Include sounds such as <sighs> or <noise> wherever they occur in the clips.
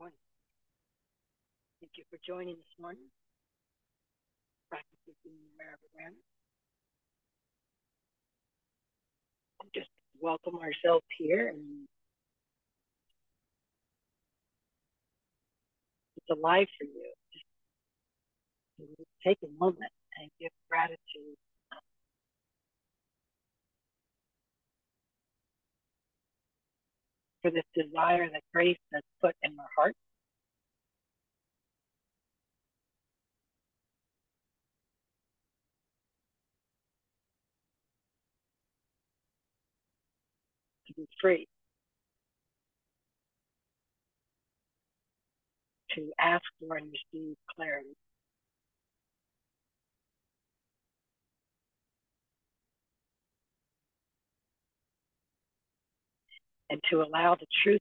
morning. Thank you for joining this morning. Practicing aware of awareness. Just welcome ourselves here and it's alive for you. Just take a moment and give gratitude for this desire that grace has put in our heart. To be free. To ask for and receive clarity. And to allow the truth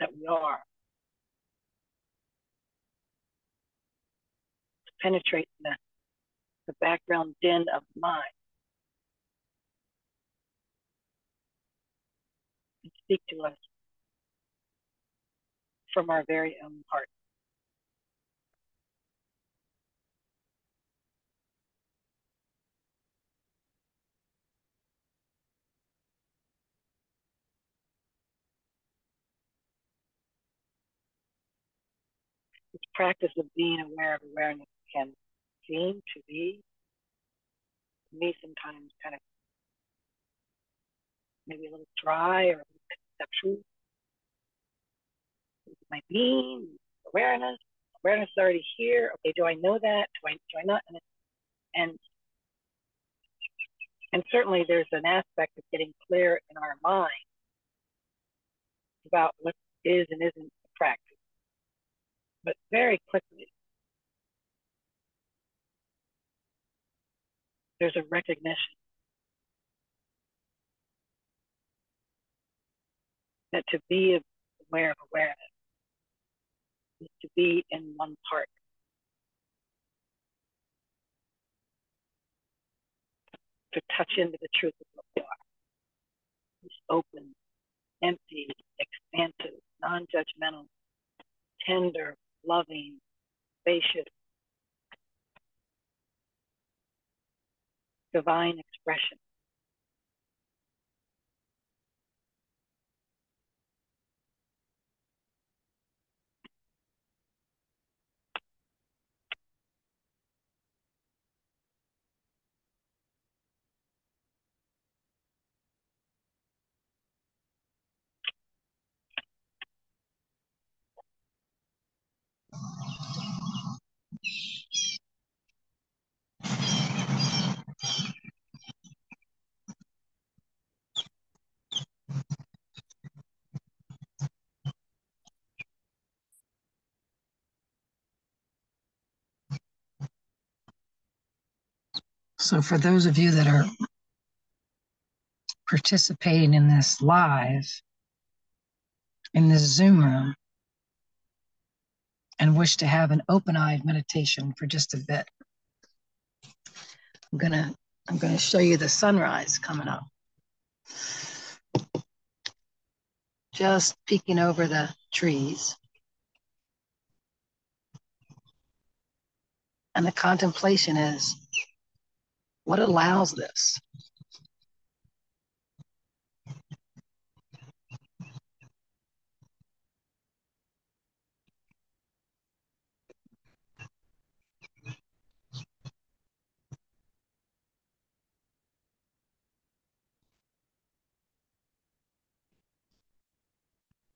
that we are to penetrate the, the background din of mind and speak to us from our very own heart. Practice of being aware of awareness can seem to be, to me, sometimes kind of maybe a little dry or a little conceptual. My being, awareness, awareness is already here. Okay, do I know that? Do I do I not? And and, certainly there's an aspect of getting clear in our mind about what is and isn't. But very quickly, there's a recognition that to be aware of awareness is to be in one part. To touch into the truth of what we are. It's open, empty, expansive, non judgmental, tender, loving, spacious, divine expression. So, for those of you that are participating in this live, in this Zoom room, and wish to have an open-eyed meditation for just a bit, I'm gonna I'm gonna show you the sunrise coming up. Just peeking over the trees. And the contemplation is what allows this?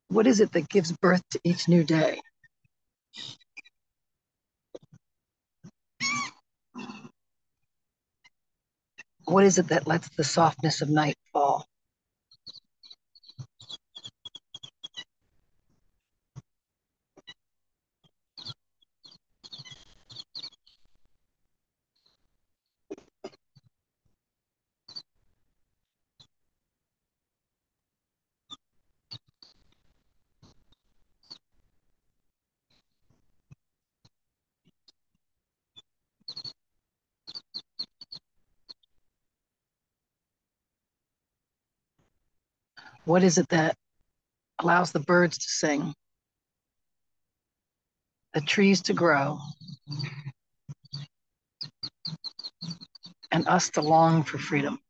What is it that gives birth to each new day? What is it that lets the softness of night fall? What is it that allows the birds to sing, the trees to grow, and us to long for freedom?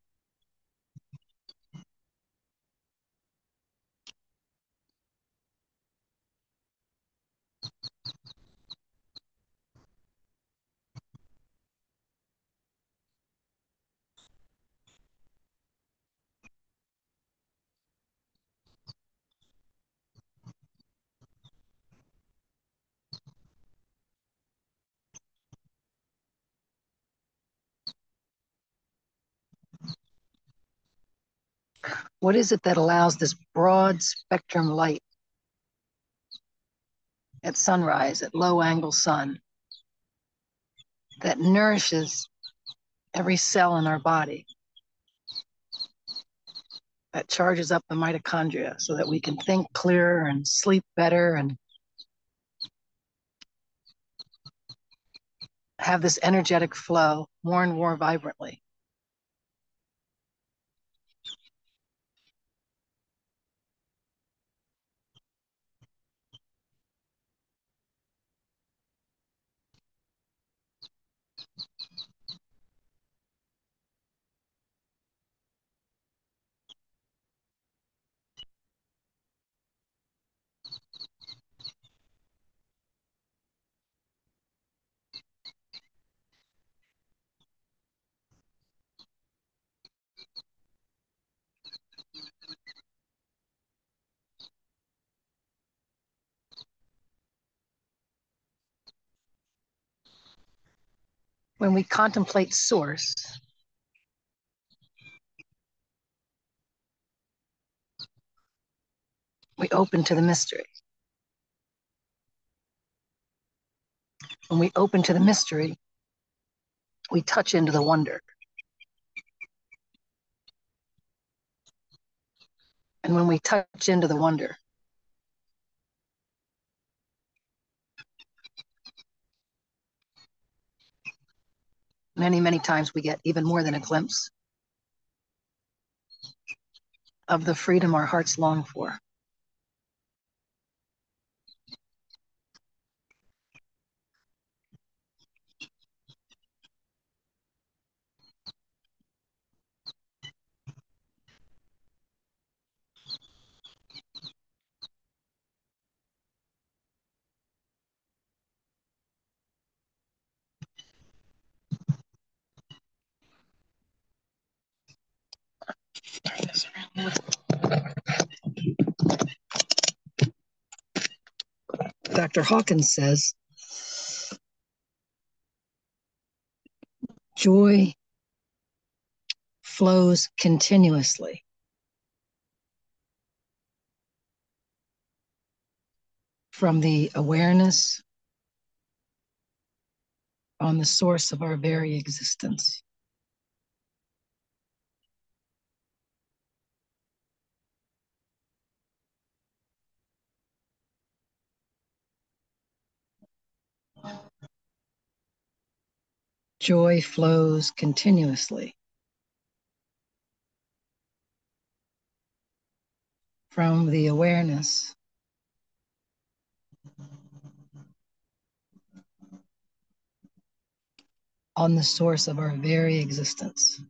What is it that allows this broad spectrum light at sunrise, at low angle sun, that nourishes every cell in our body, that charges up the mitochondria so that we can think clearer and sleep better and have this energetic flow more and more vibrantly. When we contemplate source, we open to the mystery. When we open to the mystery, we touch into the wonder. And when we touch into the wonder, many, many times we get even more than a glimpse of the freedom our hearts long for. Dr. Hawkins says joy flows continuously. From the awareness on the source of our very existence. Joy flows continuously. From the awareness on the source of our very existence.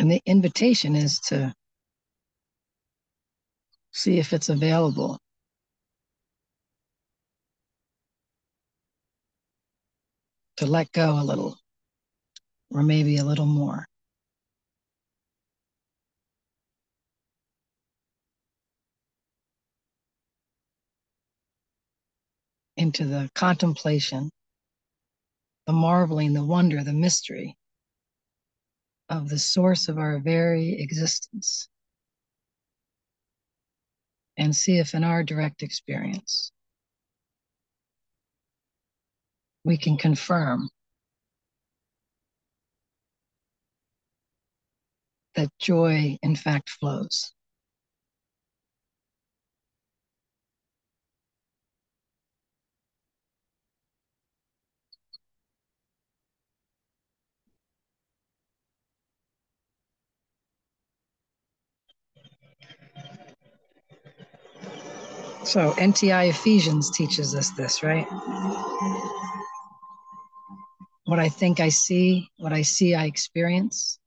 And the invitation is to See if it's available. To let go a little, or maybe a little more. Into the contemplation, the marveling, the wonder, the mystery of the source of our very existence. And see if in our direct experience we can confirm that joy in fact flows. So NTI Ephesians teaches us this, right? What I think I see, what I see, I experience.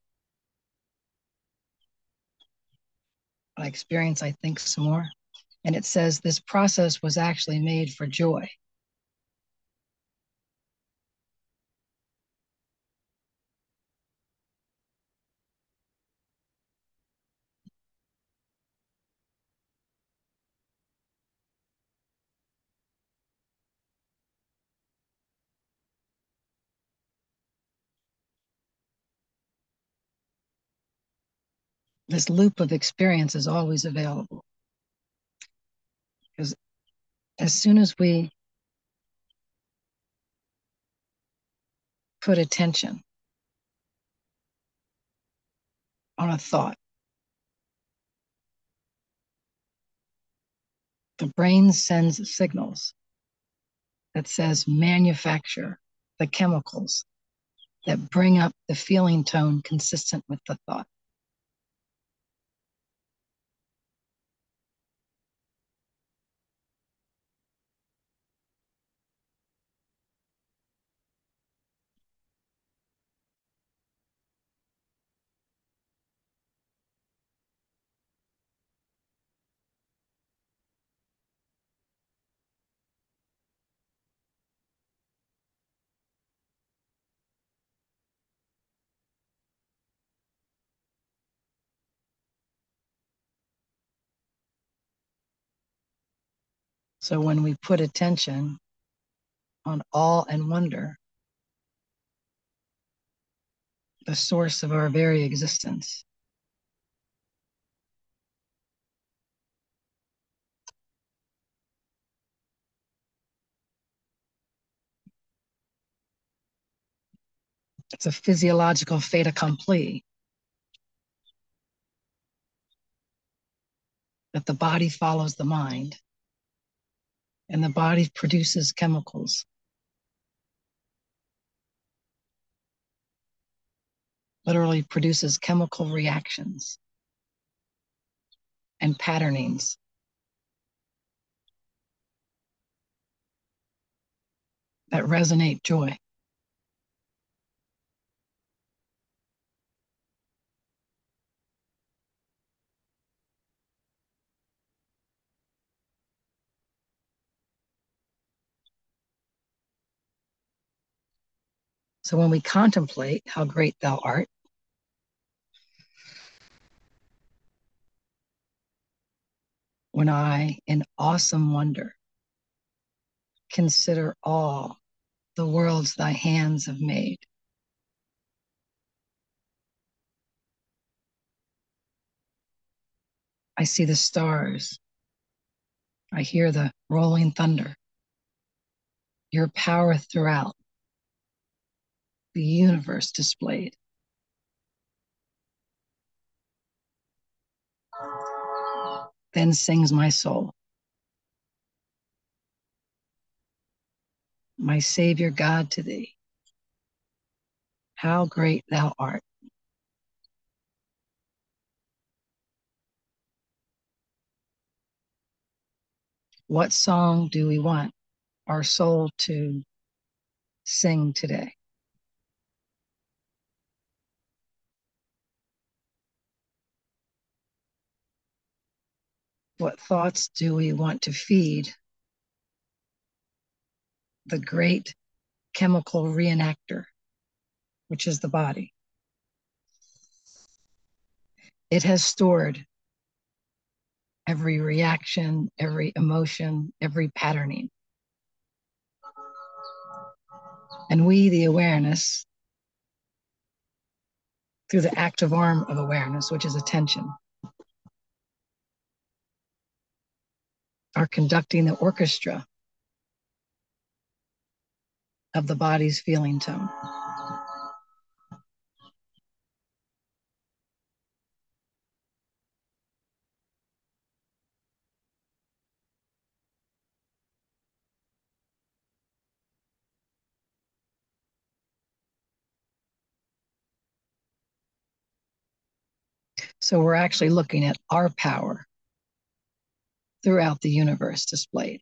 What I experience, I think some more. And it says this process was actually made for joy. This loop of experience is always available. Because as soon as we put attention on a thought, the brain sends signals that says manufacture the chemicals that bring up the feeling tone consistent with the thought. So when we put attention on awe and wonder, the source of our very existence, it's a physiological fait accompli that the body follows the mind and the body produces chemicals. Literally produces chemical reactions and patternings. That resonate joy. So when we contemplate how great thou art, when I, in awesome wonder, consider all the worlds thy hands have made. I see the stars. I hear the rolling thunder. Your power throughout the universe displayed. Then sings my soul. My Savior God to thee. How great thou art. What song do we want our soul to sing today? What thoughts do we want to feed the great chemical reenactor, which is the body? It has stored every reaction, every emotion, every patterning. And we, the awareness, through the active arm of awareness, which is attention, are conducting the orchestra of the body's feeling tone. So we're actually looking at our power throughout the universe displayed.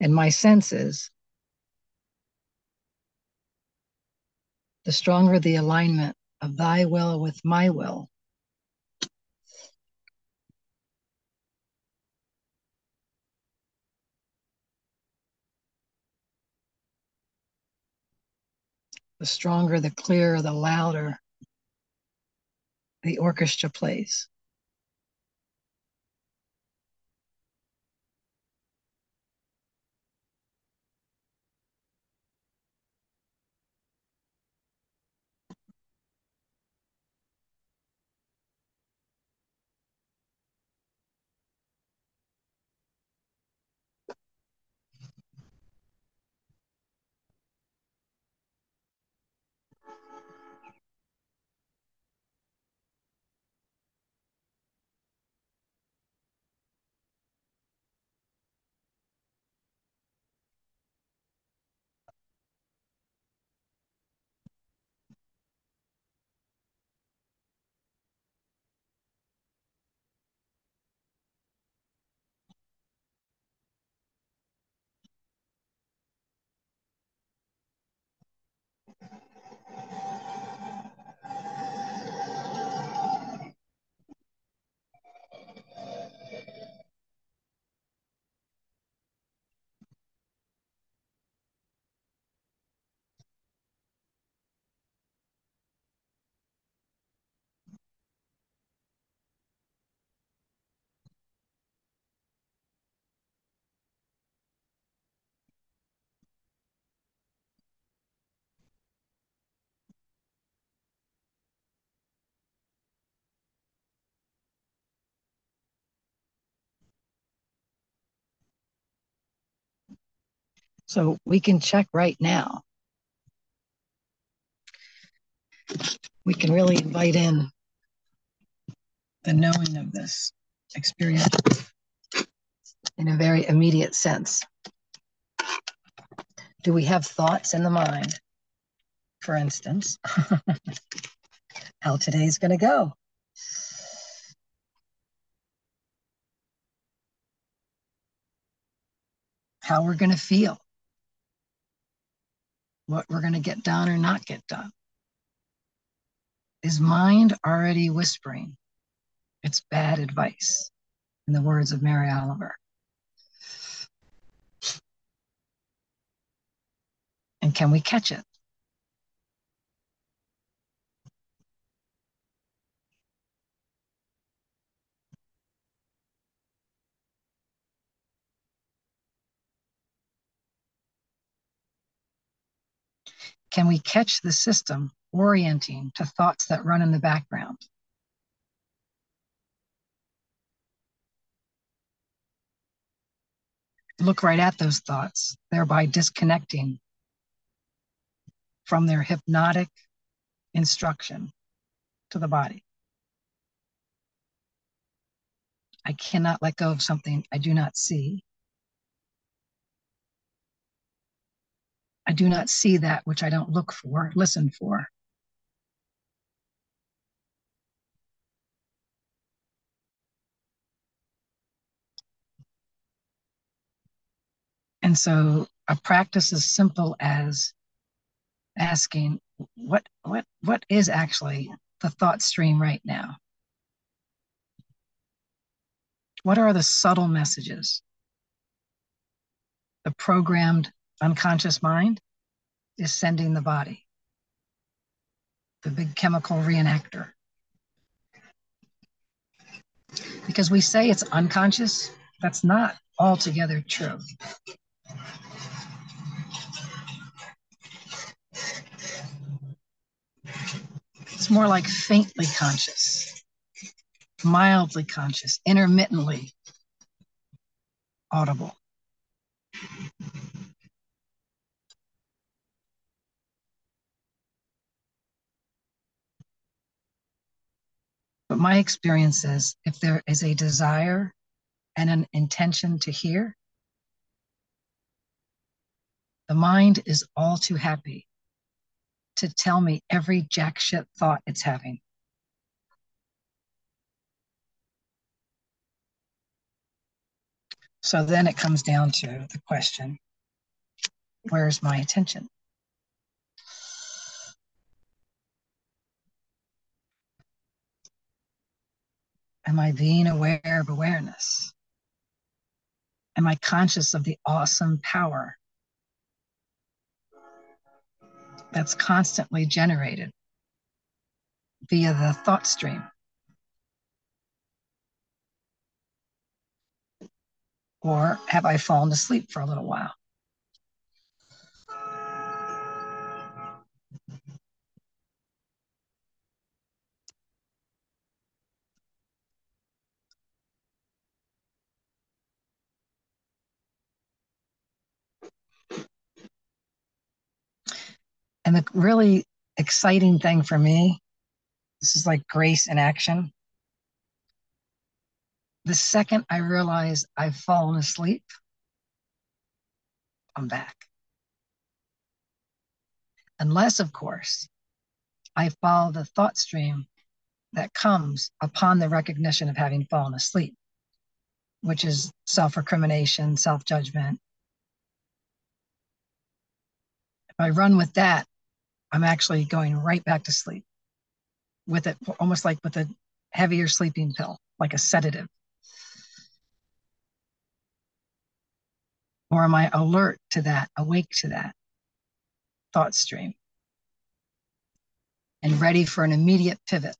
And my sense is the stronger the alignment of thy will with my will, the stronger, the clearer, the louder the orchestra plays. So we can check right now. We can really invite in the knowing of this experience in a very immediate sense. Do we have thoughts in the mind, for instance, <laughs> how today's going to go? How we're going to feel? What we're going to get done or not get done? Is mind already whispering? It's bad advice, in the words of Mary Oliver. And can we catch it? Can we catch the system orienting to thoughts that run in the background? Look right at those thoughts, thereby disconnecting from their hypnotic instruction to the body. I cannot let go of something I do not see. I do not see that which I don't look for, listen for. And so a practice as simple as asking what what what is actually the thought stream right now what are the subtle messages the programmed unconscious mind is sending the body. The big chemical reenactor. Because we say it's unconscious that's not altogether true. It's more like faintly conscious, mildly conscious, intermittently audible. But my experience is if there is a desire and an intention to hear, the mind is all too happy to tell me every jack shit thought it's having. So then it comes down to the question where's my attention? Am I being aware of awareness? Am I conscious of the awesome power that's constantly generated via the thought stream. Or have I fallen asleep for a little while? And the really exciting thing for me, this is like grace in action. The second I realize I've fallen asleep, I'm back. Unless, of course, I follow the thought stream that comes upon the recognition of having fallen asleep, which is self recrimination, self judgment. If I run with that, I'm actually going right back to sleep with it, almost like with a heavier sleeping pill, like a sedative. Or am I alert to that, awake to that thought stream, and ready for an immediate pivot?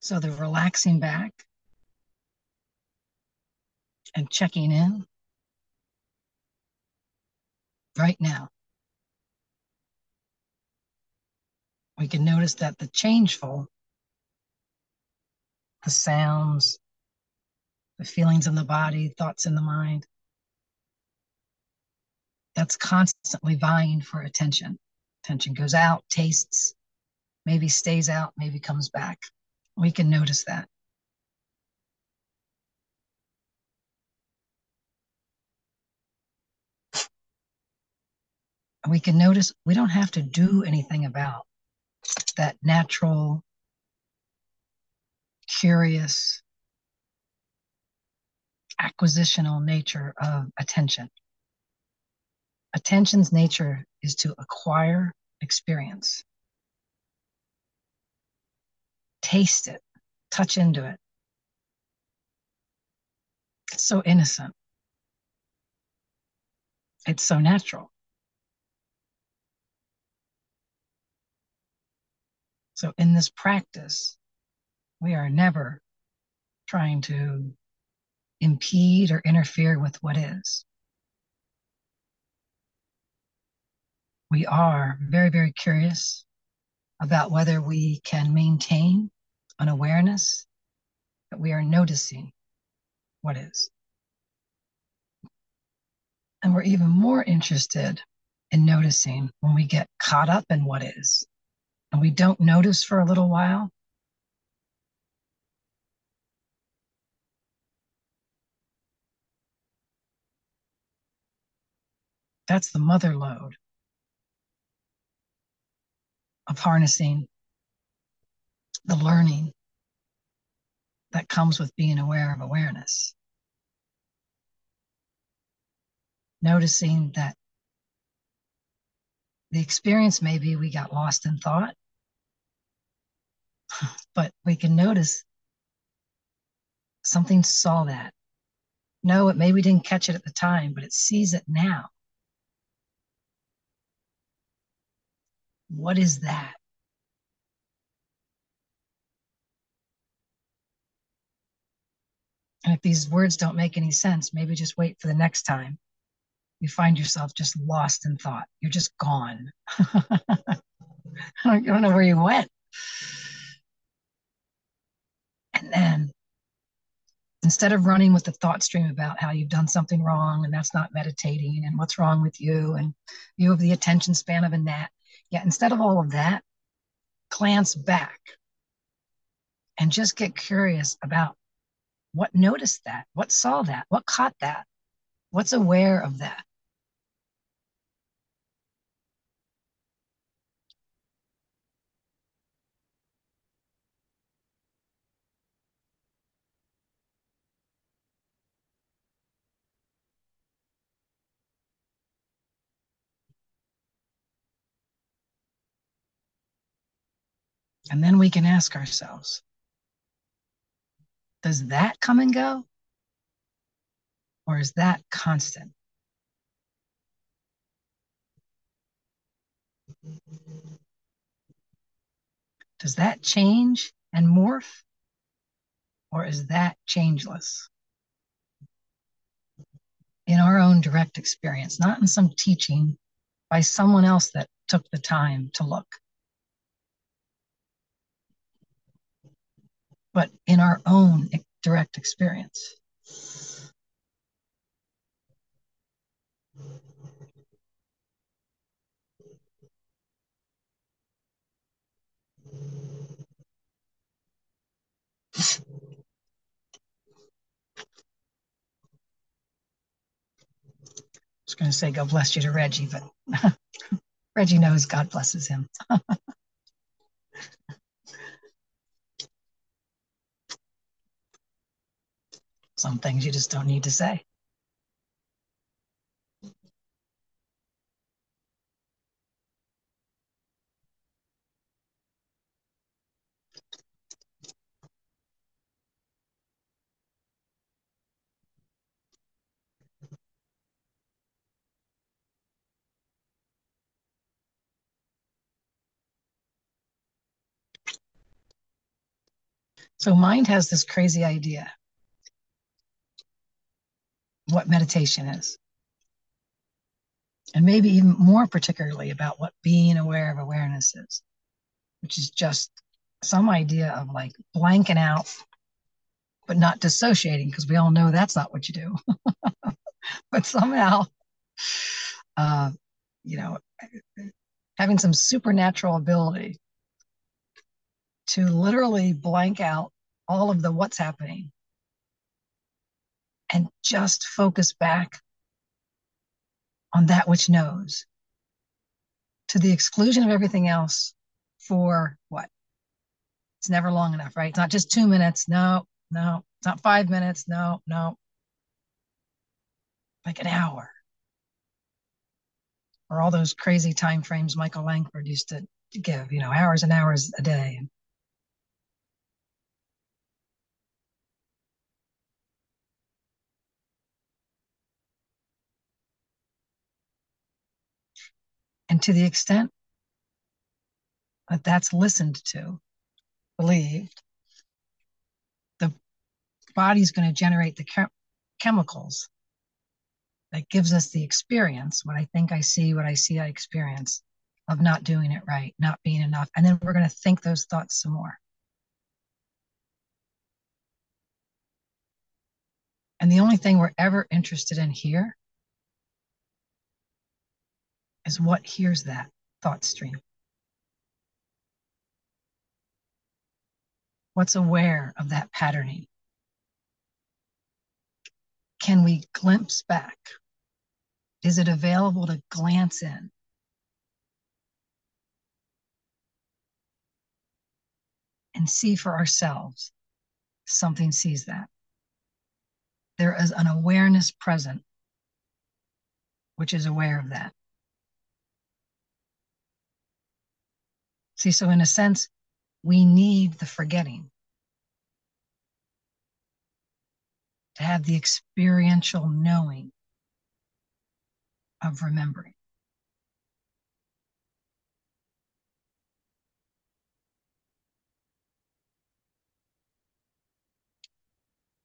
So the relaxing back and checking in right now. We can notice that the changeful, the sounds, the feelings in the body, thoughts in the mind, that's constantly vying for attention. Attention goes out, tastes, maybe stays out, maybe comes back. We can notice that. We can notice we don't have to do anything about that natural, curious, acquisitional nature of attention. Attention's nature is to acquire experience, taste it, touch into it. It's so innocent. It's so natural. So, in this practice, we are never trying to impede or interfere with what is. We are very, very curious about whether we can maintain an awareness that we are noticing what is. And we're even more interested in noticing when we get caught up in what is. And we don't notice for a little while, that's the mother lode of harnessing the learning that comes with being aware of awareness. Noticing that the experience maybe we got lost in thought, <laughs> but we can notice something saw that. No, it maybe didn't catch it at the time, but it sees it now. What is that? And if these words don't make any sense, maybe just wait for the next time you find yourself just lost in thought. You're just gone. <laughs> I don't know where you went. And then instead of running with the thought stream about how you've done something wrong and that's not meditating and what's wrong with you and you have the attention span of a gnat, yeah, instead of all of that, glance back and just get curious about what noticed that, what saw that, what caught that, what's aware of that. And then we can ask ourselves Does that come and go? Or is that constant? Does that change and morph? Or is that changeless? In our own direct experience, not in some teaching by someone else that took the time to look. But in our own direct experience. I was going to say, God bless you to Reggie, but <laughs> Reggie knows God blesses him. <laughs> Some things you just don't need to say. So mind has this crazy idea what meditation is. And maybe even more particularly about what being aware of awareness is, which is just some idea of like blanking out, but not dissociating, because we all know that's not what you do. <laughs> but somehow, uh, you know, having some supernatural ability to literally blank out all of the what's happening and just focus back on that which knows to the exclusion of everything else for what? It's never long enough, right? It's not just two minutes. No, no. It's not five minutes. No, no. Like an hour. Or all those crazy time frames Michael Langford used to, give, you know, hours and hours a day. To the extent that that's listened to, believed, the body's going to generate the chem- chemicals that gives us the experience what I think I see, what I see, I experience of not doing it right, not being enough. And then we're going to think those thoughts some more. And the only thing we're ever interested in here is what hears that thought stream. What's aware of that patterning? Can we glimpse back? Is it available to glance in? And see for ourselves. Something sees that. There is an awareness present, which is aware of that. See, so in a sense, we need the forgetting to have the experiential knowing of remembering.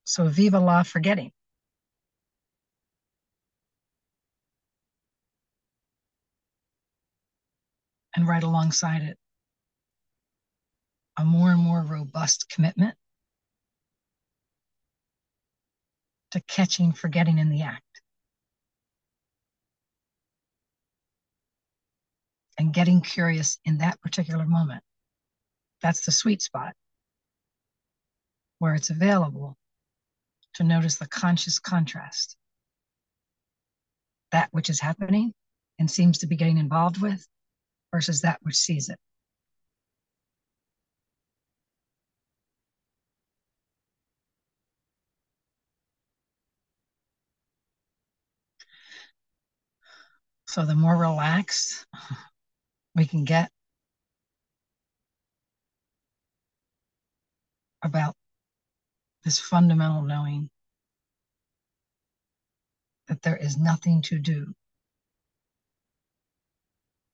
So, viva la forgetting. And right alongside it, a more and more robust commitment to catching forgetting in the act. And getting curious in that particular moment. That's the sweet spot where it's available to notice the conscious contrast. That which is happening and seems to be getting involved with versus that which sees it. So the more relaxed we can get about this fundamental knowing that there is nothing to do,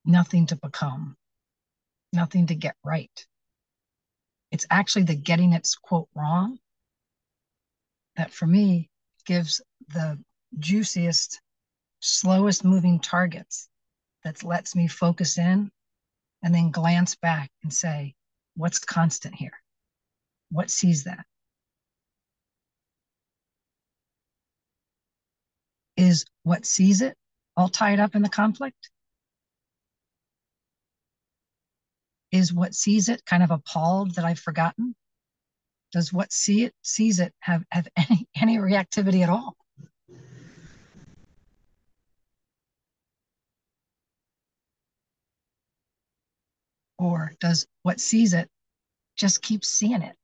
nothing to become, nothing to get right. It's actually the getting its quote wrong that for me gives the juiciest slowest moving targets that lets me focus in and then glance back and say, what's constant here? What sees that? Is what sees it all tied up in the conflict? Is what sees it kind of appalled that I've forgotten? Does what see it sees it have, have any, <laughs> any reactivity at all? Or does what sees it just keep seeing it?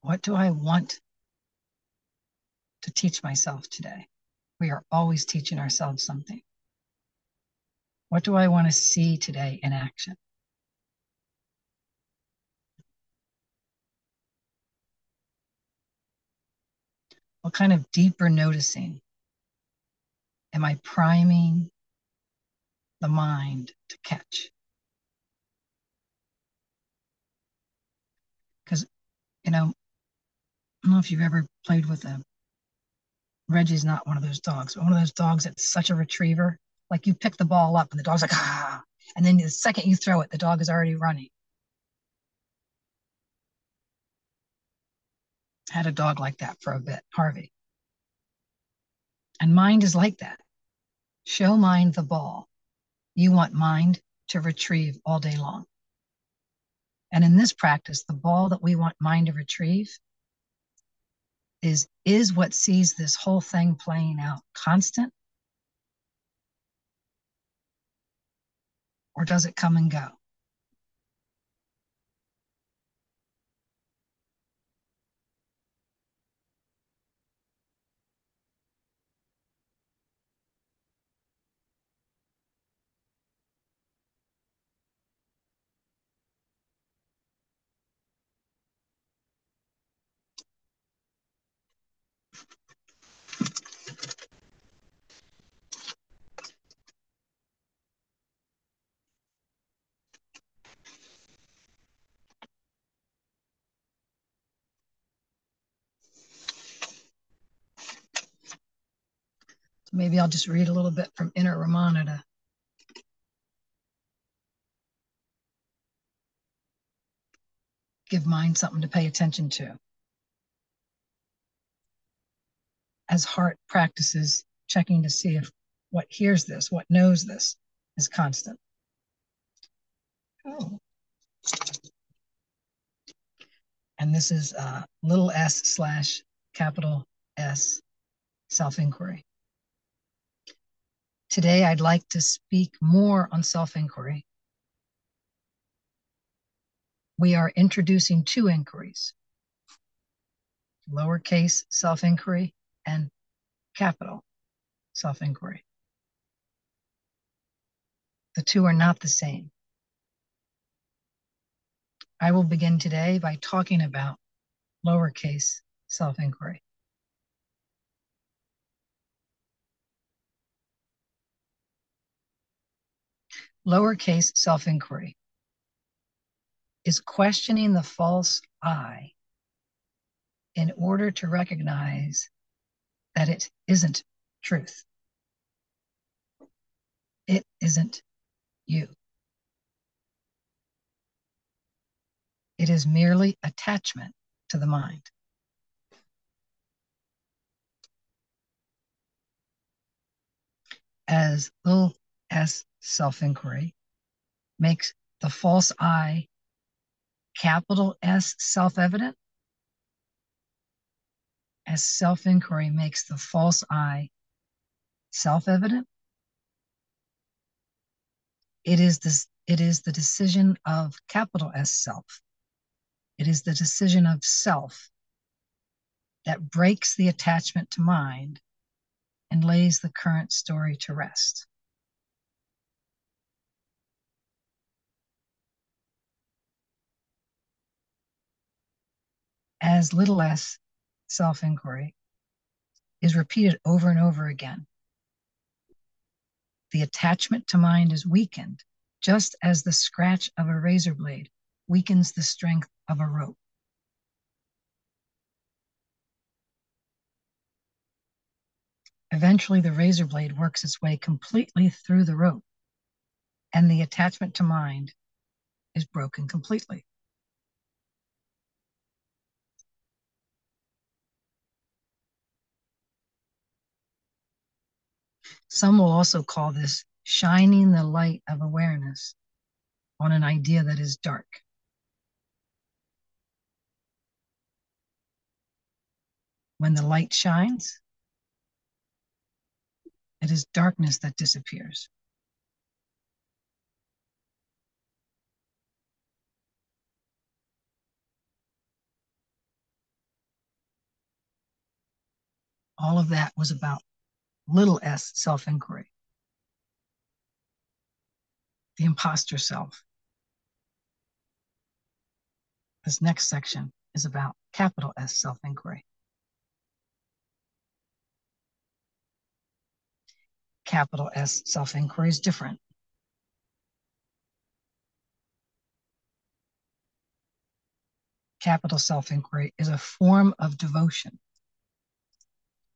What do I want to teach myself today? We are always teaching ourselves something. What do I want to see today in action? What kind of deeper noticing am I priming the mind to catch? Because, you know, I don't know if you've ever played with a Reggie's not one of those dogs, but one of those dogs that's such a retriever. Like you pick the ball up and the dog's like, ah. And then the second you throw it, the dog is already running. Had a dog like that for a bit, Harvey. And mind is like that. Show mind the ball. You want mind to retrieve all day long. And in this practice, the ball that we want mind to retrieve is is what sees this whole thing playing out constant? Or does it come and go maybe I'll just read a little bit from Inner Ramana give mind something to pay attention to. As heart practices checking to see if what hears this, what knows this, is constant. Oh. And this is uh, little s slash capital S self inquiry. Today, I'd like to speak more on self inquiry. We are introducing two inquiries lowercase self inquiry and capital self inquiry. The two are not the same. I will begin today by talking about lowercase self inquiry. Lowercase self inquiry is questioning the false I in order to recognize that it isn't truth. It isn't you. It is merely attachment to the mind. As little s self inquiry makes the false I capital S self evident, as self inquiry makes the false I self evident, it is this it is the decision of capital S self. It is the decision of self that breaks the attachment to mind and lays the current story to rest. As little as self inquiry is repeated over and over again. The attachment to mind is weakened, just as the scratch of a razor blade weakens the strength of a rope. Eventually, the razor blade works its way completely through the rope, and the attachment to mind is broken completely. Some will also call this shining the light of awareness on an idea that is dark. When the light shines, it is darkness that disappears. All of that was about little s self inquiry. the imposter self. This next section is about capital S self inquiry. Capital S self inquiry is different. Capital self inquiry is a form of devotion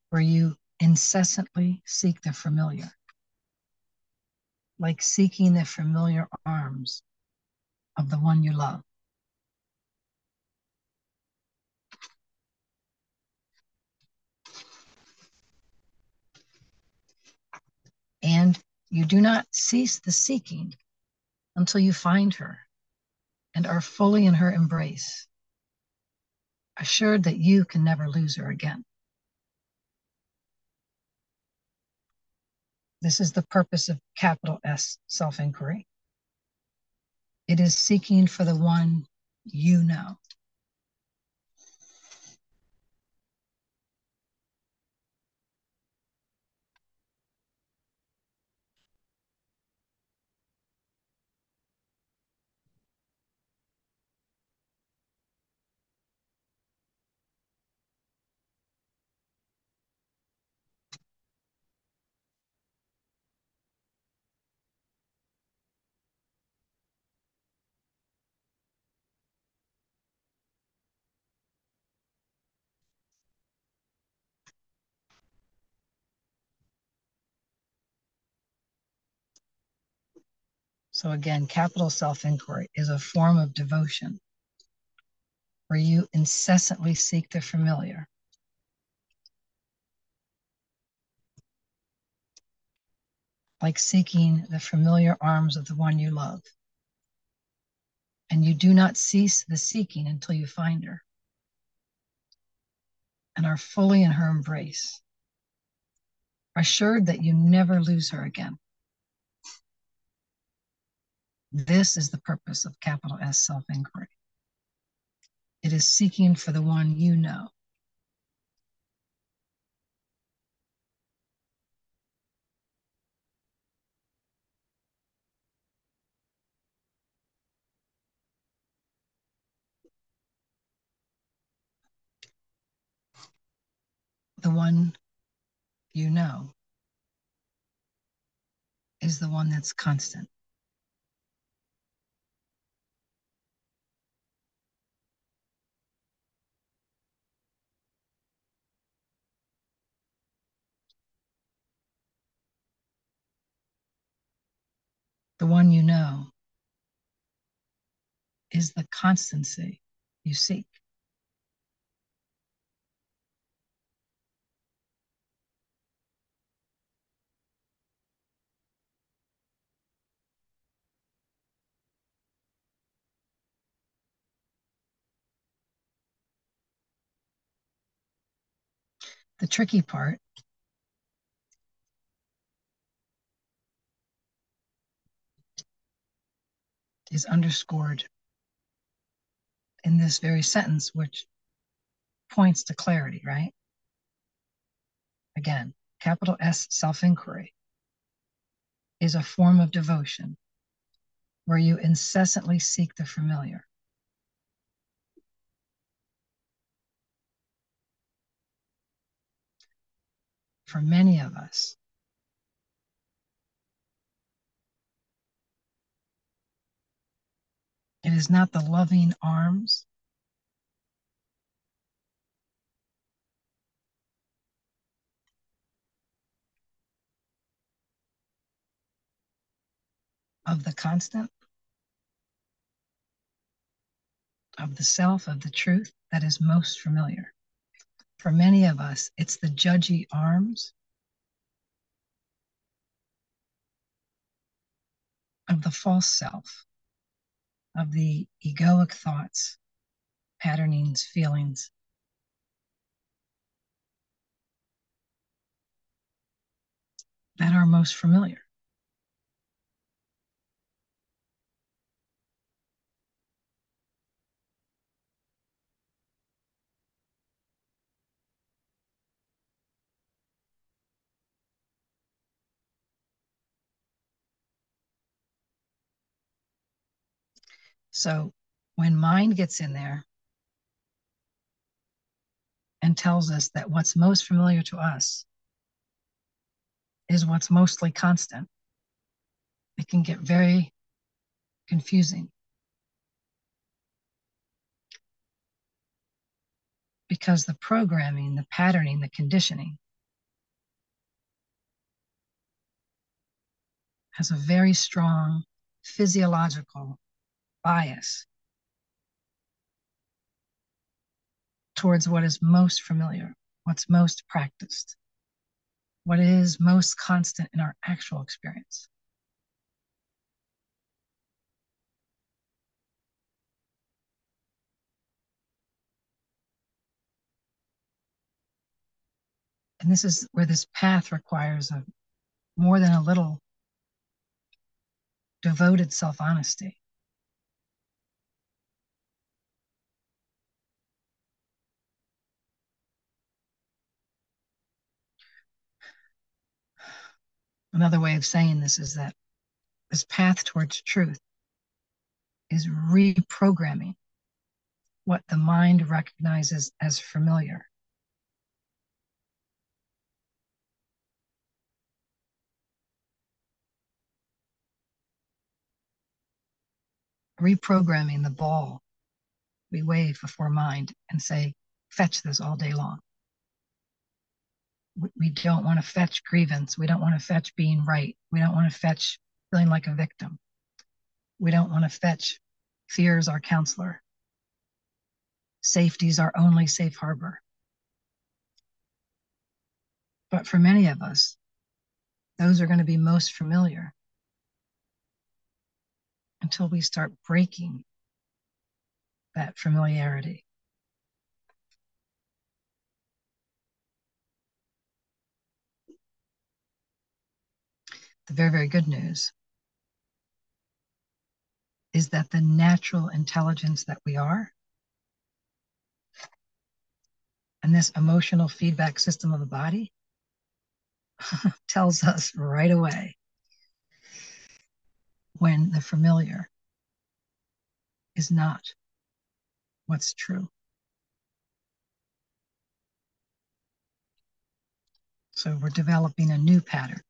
where you incessantly seek the familiar, like seeking the familiar arms of the one you love. And you do not cease the seeking until you find her and are fully in her embrace, assured that you can never lose her again. This is the purpose of capital S self inquiry. It is seeking for the one you know. So, again, capital self inquiry is a form of devotion where you incessantly seek the familiar. Like seeking the familiar arms of the one you love. And you do not cease the seeking until you find her and are fully in her embrace, assured that you never lose her again. This is the purpose of capital S self inquiry. It is seeking for the one you know. The one you know is the one that's constant. The one you know, is the constancy you seek. The tricky part is underscored in this very sentence, which points to clarity, right? Again, capital S self inquiry is a form of devotion where you incessantly seek the familiar. For many of us, It is not the loving arms. Of the constant, of the self, of the truth that is most familiar. For many of us, it's the judgy arms. Of the false self of the egoic thoughts, patternings, feelings. That are most familiar. So when mind gets in there and tells us that what's most familiar to us is what's mostly constant, it can get very confusing. Because the programming, the patterning, the conditioning has a very strong physiological bias towards what is most familiar, what's most practiced, what is most constant in our actual experience. And this is where this path requires a more than a little devoted self honesty. Another way of saying this is that this path towards truth is reprogramming what the mind recognizes as familiar. Reprogramming the ball we wave before mind and say, fetch this all day long we don't want to fetch grievance. We don't want to fetch being right. We don't want to fetch feeling like a victim. We don't want to fetch fear as our counselor. Safety is our only safe harbor. But for many of us, those are going to be most familiar until we start breaking that familiarity. The very, very good news is that the natural intelligence that we are and this emotional feedback system of the body <laughs> tells us right away when the familiar is not what's true. So we're developing a new pattern.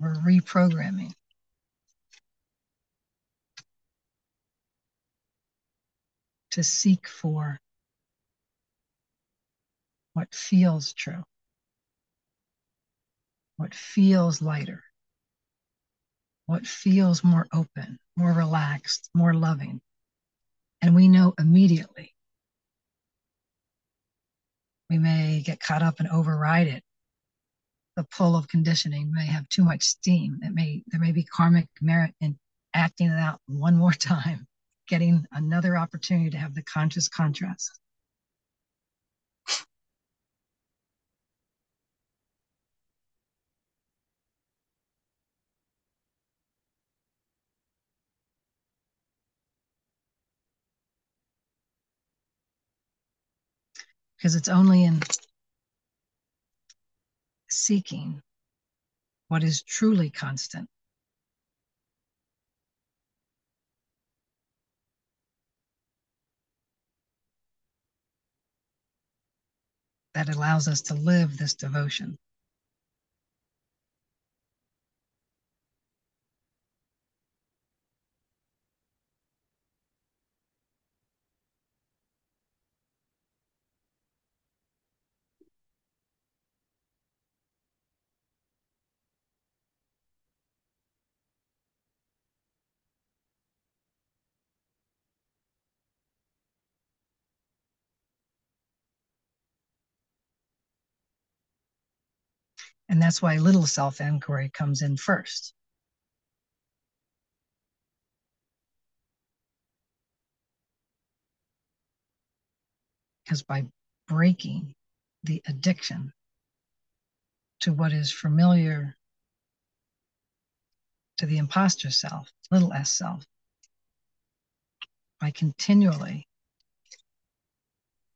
We're reprogramming. To seek for what feels true, what feels lighter, what feels more open, more relaxed, more loving. And we know immediately. We may get caught up and override it the pull of conditioning may have too much steam. It may there may be karmic merit in acting it out one more time, getting another opportunity to have the conscious contrast. Because it's only in seeking what is truly constant. That allows us to live this devotion. And that's why little self inquiry comes in first. Because by breaking the addiction to what is familiar to the imposter self, little s self, by continually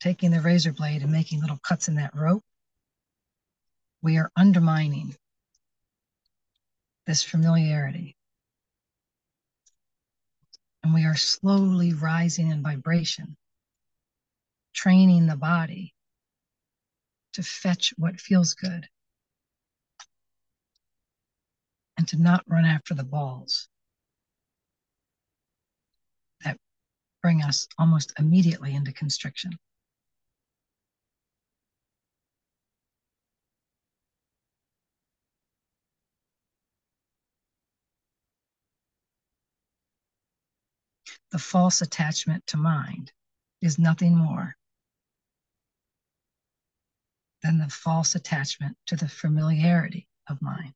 taking the razor blade and making little cuts in that rope, we are undermining this familiarity. And we are slowly rising in vibration, training the body to fetch what feels good and to not run after the balls that bring us almost immediately into constriction. The false attachment to mind is nothing more than the false attachment to the familiarity of mind.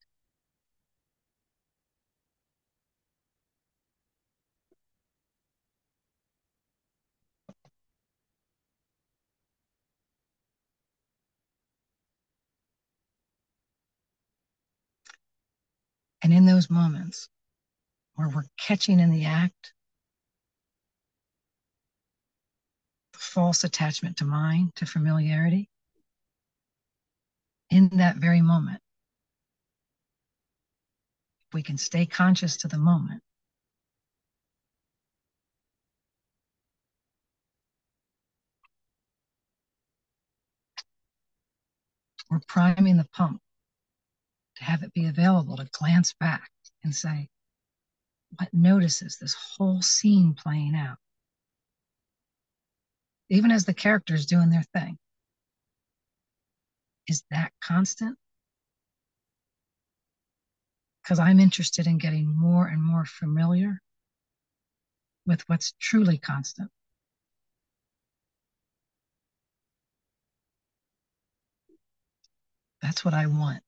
And in those moments where we're catching in the act false attachment to mind, to familiarity, in that very moment, if we can stay conscious to the moment, we're priming the pump to have it be available to glance back and say, what notices this whole scene playing out? Even as the characters doing their thing. Is that constant? Because I'm interested in getting more and more familiar with what's truly constant. That's what I want.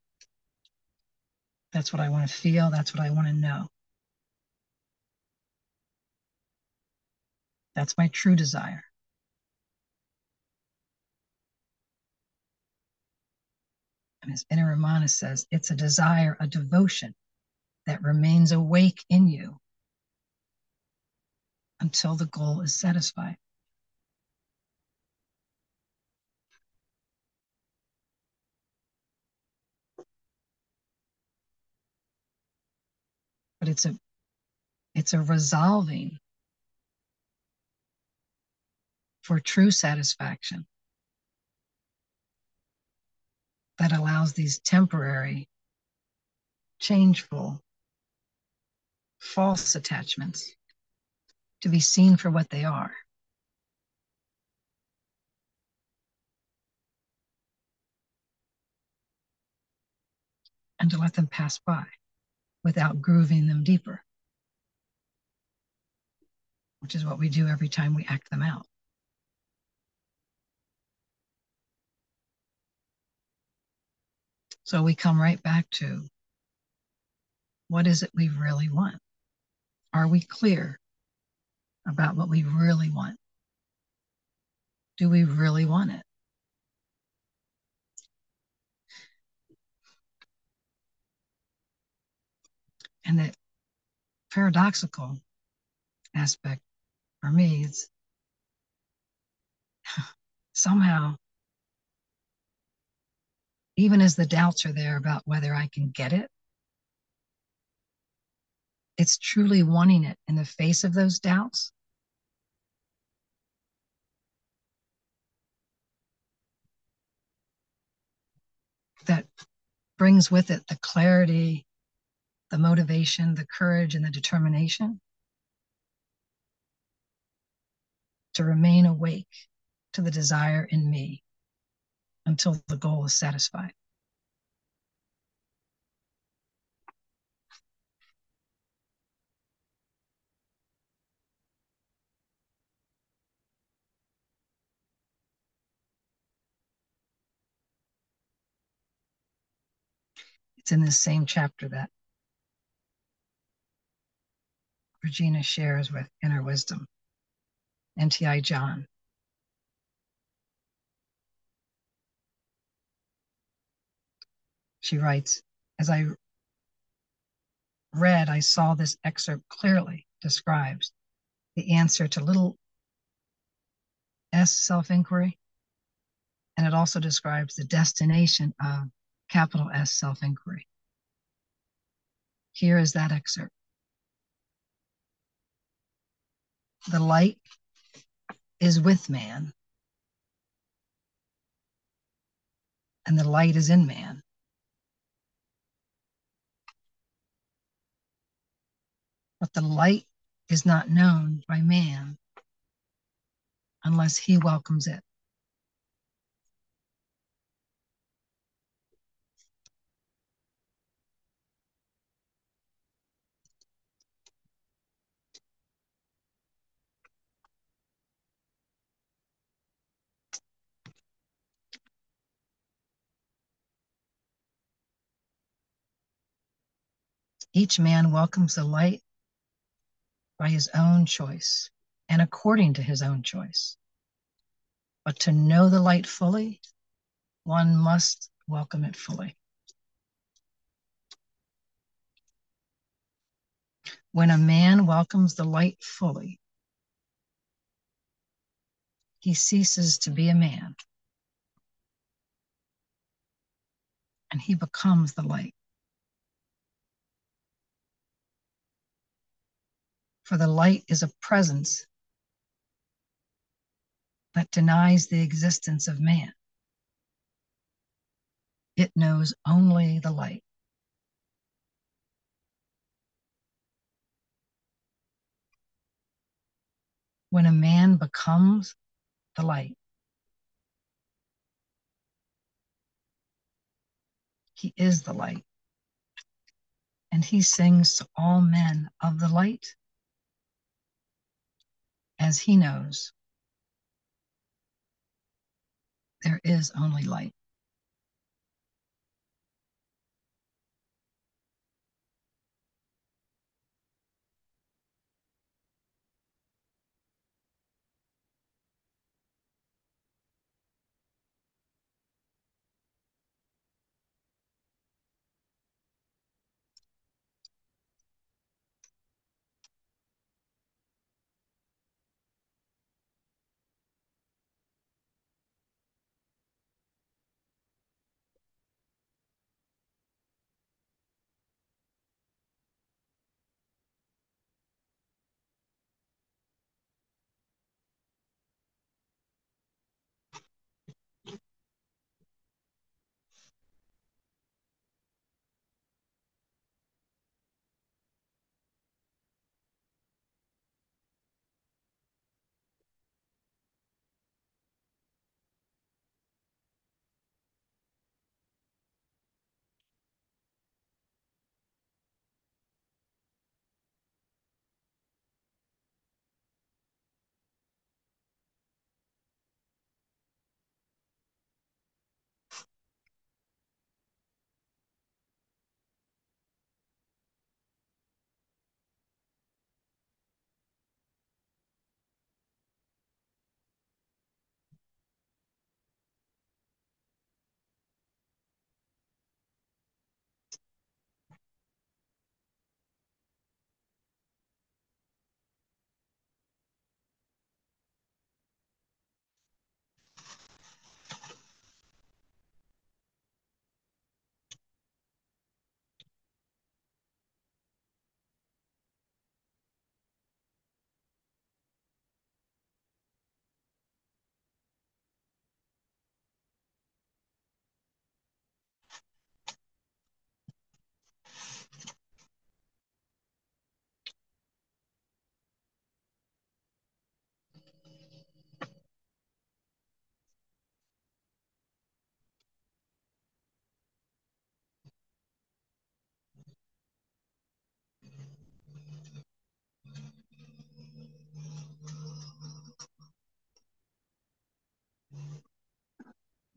That's what I want to feel. That's what I want to know. That's my true desire. As Inner Ramana says, it's a desire, a devotion that remains awake in you until the goal is satisfied. But it's a it's a resolving for true satisfaction that allows these temporary, changeful, false attachments to be seen for what they are. And to let them pass by without grooving them deeper, which is what we do every time we act them out. So we come right back to what is it we really want? Are we clear about what we really want? Do we really want it? And the paradoxical aspect for me is <sighs> somehow even as the doubts are there about whether I can get it, it's truly wanting it in the face of those doubts. That brings with it the clarity, the motivation, the courage, and the determination to remain awake to the desire in me until the goal is satisfied. It's in this same chapter that Regina shares with Inner Wisdom, NTI John. She writes, as I read, I saw this excerpt clearly describes the answer to little s self inquiry, and it also describes the destination of capital S self inquiry. Here is that excerpt. The light is with man, and the light is in man. But the light is not known by man unless he welcomes it. Each man welcomes the light by his own choice and according to his own choice. But to know the light fully, one must welcome it fully. When a man welcomes the light fully, he ceases to be a man and he becomes the light. For the light is a presence that denies the existence of man. It knows only the light. When a man becomes the light, he is the light. And he sings to all men of the light as he knows there is only light.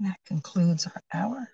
That concludes our hour.